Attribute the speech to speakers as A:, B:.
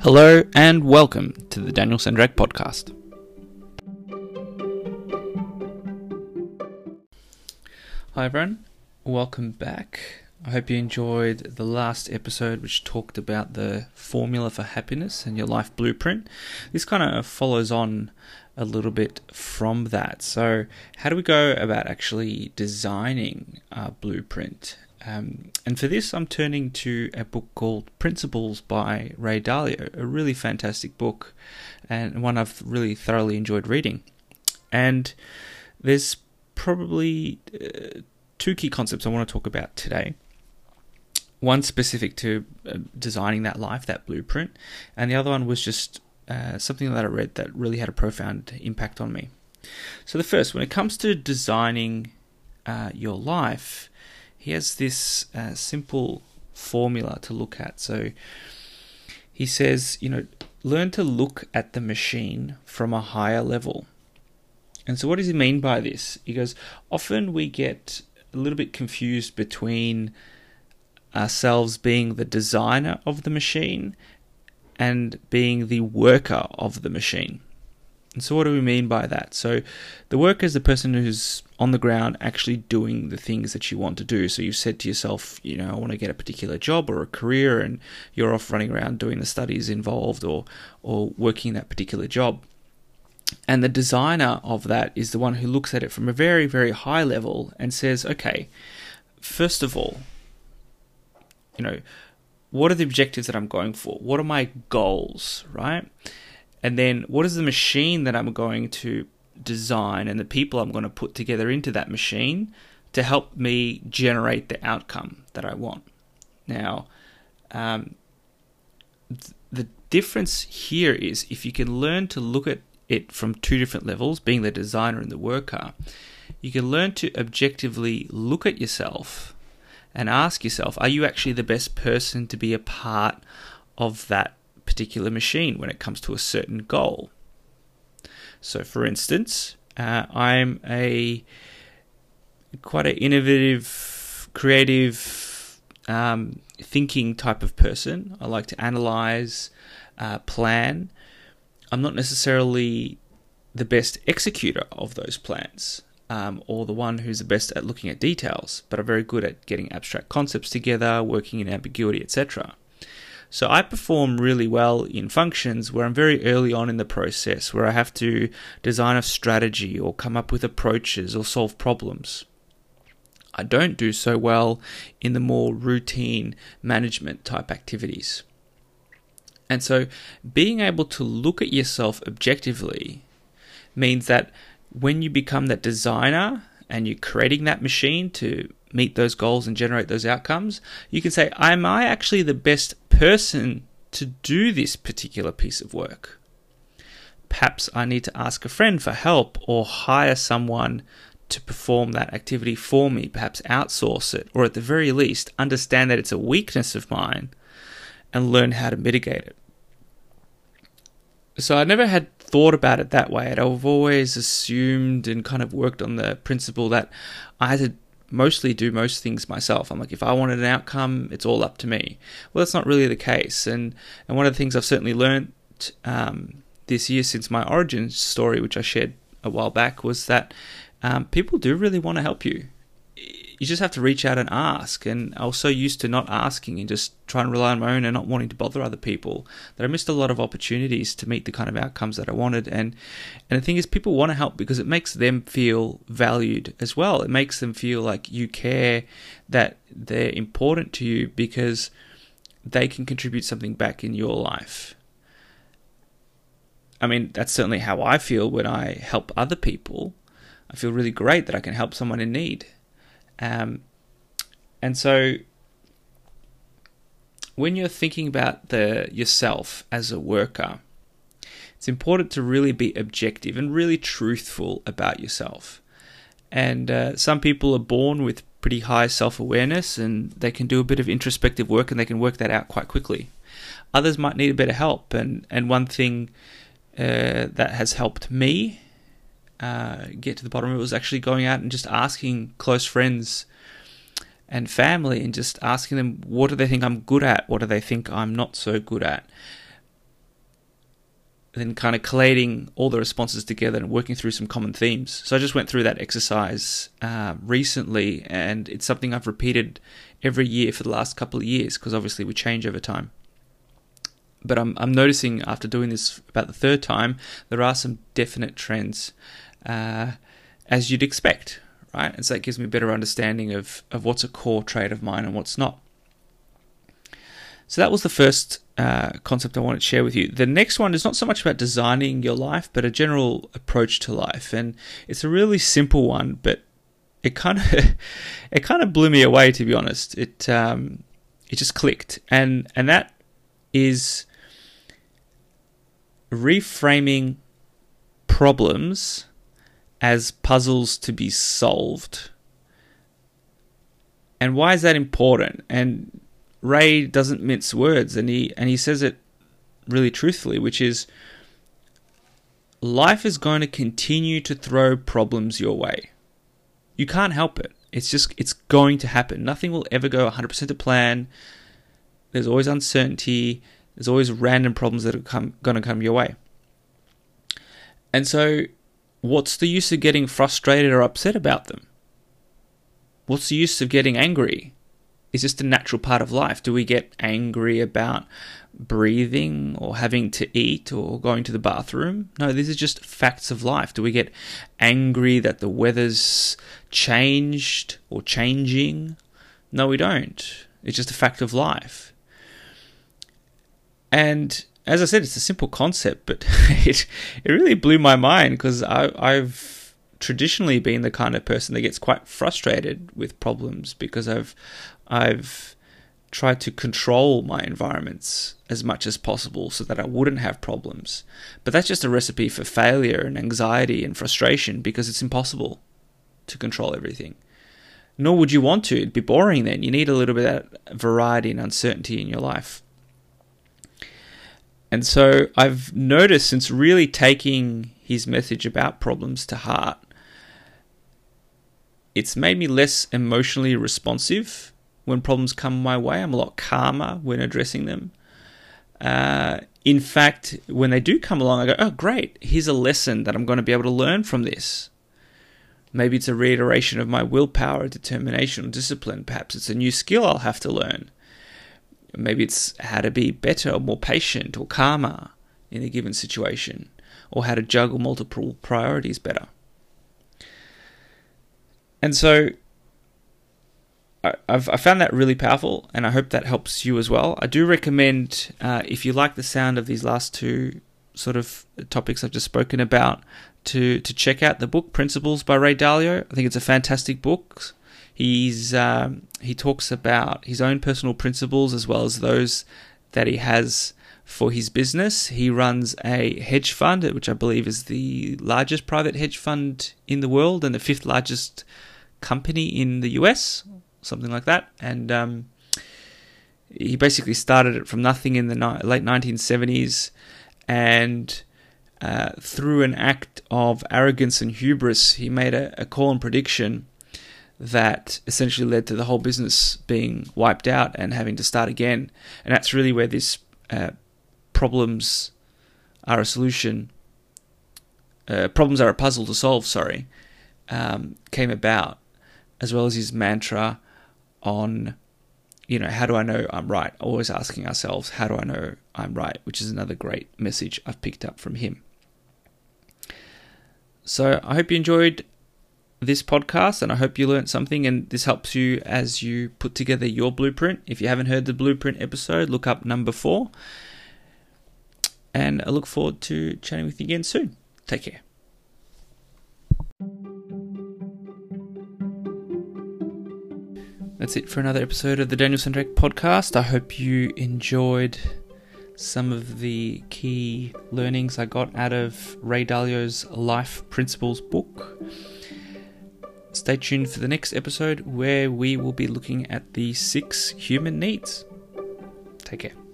A: Hello and welcome to the Daniel Sendrack podcast. Hi everyone, welcome back. I hope you enjoyed the last episode, which talked about the formula for happiness and your life blueprint. This kind of follows on a little bit from that. So, how do we go about actually designing a blueprint? Um, and for this, I'm turning to a book called Principles by Ray Dalio, a really fantastic book and one I've really thoroughly enjoyed reading. And there's probably uh, two key concepts I want to talk about today. One specific to uh, designing that life, that blueprint, and the other one was just uh, something that I read that really had a profound impact on me. So, the first, when it comes to designing uh, your life, he has this uh, simple formula to look at. So, he says, you know, learn to look at the machine from a higher level. And so, what does he mean by this? He goes, often we get a little bit confused between ourselves being the designer of the machine and being the worker of the machine. And so, what do we mean by that? So, the worker is the person who's on the ground actually doing the things that you want to do. So, you've said to yourself, you know, I want to get a particular job or a career, and you're off running around doing the studies involved or, or working that particular job. And the designer of that is the one who looks at it from a very, very high level and says, okay, first of all, you know, what are the objectives that I'm going for? What are my goals, right? And then what is the machine that I'm going to design and the people I'm going to put together into that machine to help me generate the outcome that I want? Now, um, th- the difference here is if you can learn to look at it from two different levels, being the designer and the worker, you can learn to objectively look at yourself and ask yourself, are you actually the best person to be a part of that particular machine when it comes to a certain goal? So, for instance, uh, I'm a quite an innovative, creative, um, thinking type of person. I like to analyze, uh, plan, I'm not necessarily the best executor of those plans. Um, or the one who's the best at looking at details, but are very good at getting abstract concepts together, working in ambiguity, etc. So I perform really well in functions where I'm very early on in the process, where I have to design a strategy or come up with approaches or solve problems. I don't do so well in the more routine management type activities. And so being able to look at yourself objectively means that when you become that designer and you're creating that machine to meet those goals and generate those outcomes, you can say, Am I actually the best person to do this particular piece of work? Perhaps I need to ask a friend for help or hire someone to perform that activity for me, perhaps outsource it, or at the very least, understand that it's a weakness of mine and learn how to mitigate it. So I never had thought about it that way. I've always assumed and kind of worked on the principle that I had to mostly do most things myself. I'm like, if I wanted an outcome, it's all up to me. Well, that's not really the case. And and one of the things I've certainly learned um, this year since my origin story, which I shared a while back, was that um, people do really want to help you you just have to reach out and ask. And I was so used to not asking and just trying to rely on my own and not wanting to bother other people that I missed a lot of opportunities to meet the kind of outcomes that I wanted. And and the thing is, people want to help because it makes them feel valued as well. It makes them feel like you care, that they're important to you because they can contribute something back in your life. I mean, that's certainly how I feel when I help other people. I feel really great that I can help someone in need. Um, and so when you're thinking about the yourself as a worker, it's important to really be objective and really truthful about yourself. And uh, some people are born with pretty high self awareness and they can do a bit of introspective work and they can work that out quite quickly. Others might need a bit of help. And, and one thing uh, that has helped me uh, get to the bottom of it was actually going out and just asking close friends and family and just asking them what do they think I'm good at, what do they think I'm not so good at. then kind of collating all the responses together and working through some common themes. So I just went through that exercise uh, recently, and it's something I've repeated every year for the last couple of years because obviously we change over time. But I'm I'm noticing after doing this about the third time, there are some definite trends, uh, as you'd expect, right? And so that gives me a better understanding of of what's a core trait of mine and what's not. So that was the first uh, concept I wanted to share with you. The next one is not so much about designing your life, but a general approach to life, and it's a really simple one, but it kind of it kind of blew me away to be honest. It um, it just clicked, and and that is reframing problems as puzzles to be solved. And why is that important? And Ray doesn't mince words, and he and he says it really truthfully, which is life is going to continue to throw problems your way. You can't help it. It's just it's going to happen. Nothing will ever go 100% to plan. There's always uncertainty. There's always random problems that are come, going to come your way. And so, what's the use of getting frustrated or upset about them? What's the use of getting angry? is this a natural part of life. Do we get angry about breathing or having to eat or going to the bathroom? No, these are just facts of life. Do we get angry that the weather's changed or changing? No, we don't. It's just a fact of life. And as I said, it's a simple concept, but it it really blew my mind because I've traditionally been the kind of person that gets quite frustrated with problems because I've I've tried to control my environments as much as possible so that I wouldn't have problems. But that's just a recipe for failure and anxiety and frustration because it's impossible to control everything. Nor would you want to. It'd be boring then. You need a little bit of variety and uncertainty in your life. And so I've noticed since really taking his message about problems to heart, it's made me less emotionally responsive when problems come my way. I'm a lot calmer when addressing them. Uh, in fact, when they do come along, I go, oh, great, here's a lesson that I'm going to be able to learn from this. Maybe it's a reiteration of my willpower, determination, or discipline. Perhaps it's a new skill I'll have to learn. Maybe it's how to be better or more patient or calmer in a given situation, or how to juggle multiple priorities better. And so I've I found that really powerful, and I hope that helps you as well. I do recommend uh, if you like the sound of these last two sort of topics I've just spoken about, to to check out the book Principles by Ray Dalio. I think it's a fantastic book. He's um, he talks about his own personal principles as well as those that he has for his business. He runs a hedge fund, which I believe is the largest private hedge fund in the world and the fifth largest company in the US something like that. And um, he basically started it from nothing in the ni- late 1970s, and uh, through an act of arrogance and hubris, he made a, a call and prediction that essentially led to the whole business being wiped out and having to start again. And that's really where this uh, problems are a solution. Uh, problems are a puzzle to solve. Sorry, um, came about, as well as his mantra on you know, how do I know I'm right? Always asking ourselves, how do I know I'm right? Which is another great message I've picked up from him. So I hope you enjoyed this podcast and I hope you learned something and this helps you as you put together your blueprint. If you haven't heard the blueprint episode, look up number four. And I look forward to chatting with you again soon. Take care. That's it for another episode of the Daniel Centric podcast. I hope you enjoyed some of the key learnings I got out of Ray Dalio's Life Principles book. Stay tuned for the next episode where we will be looking at the six human needs. Take care.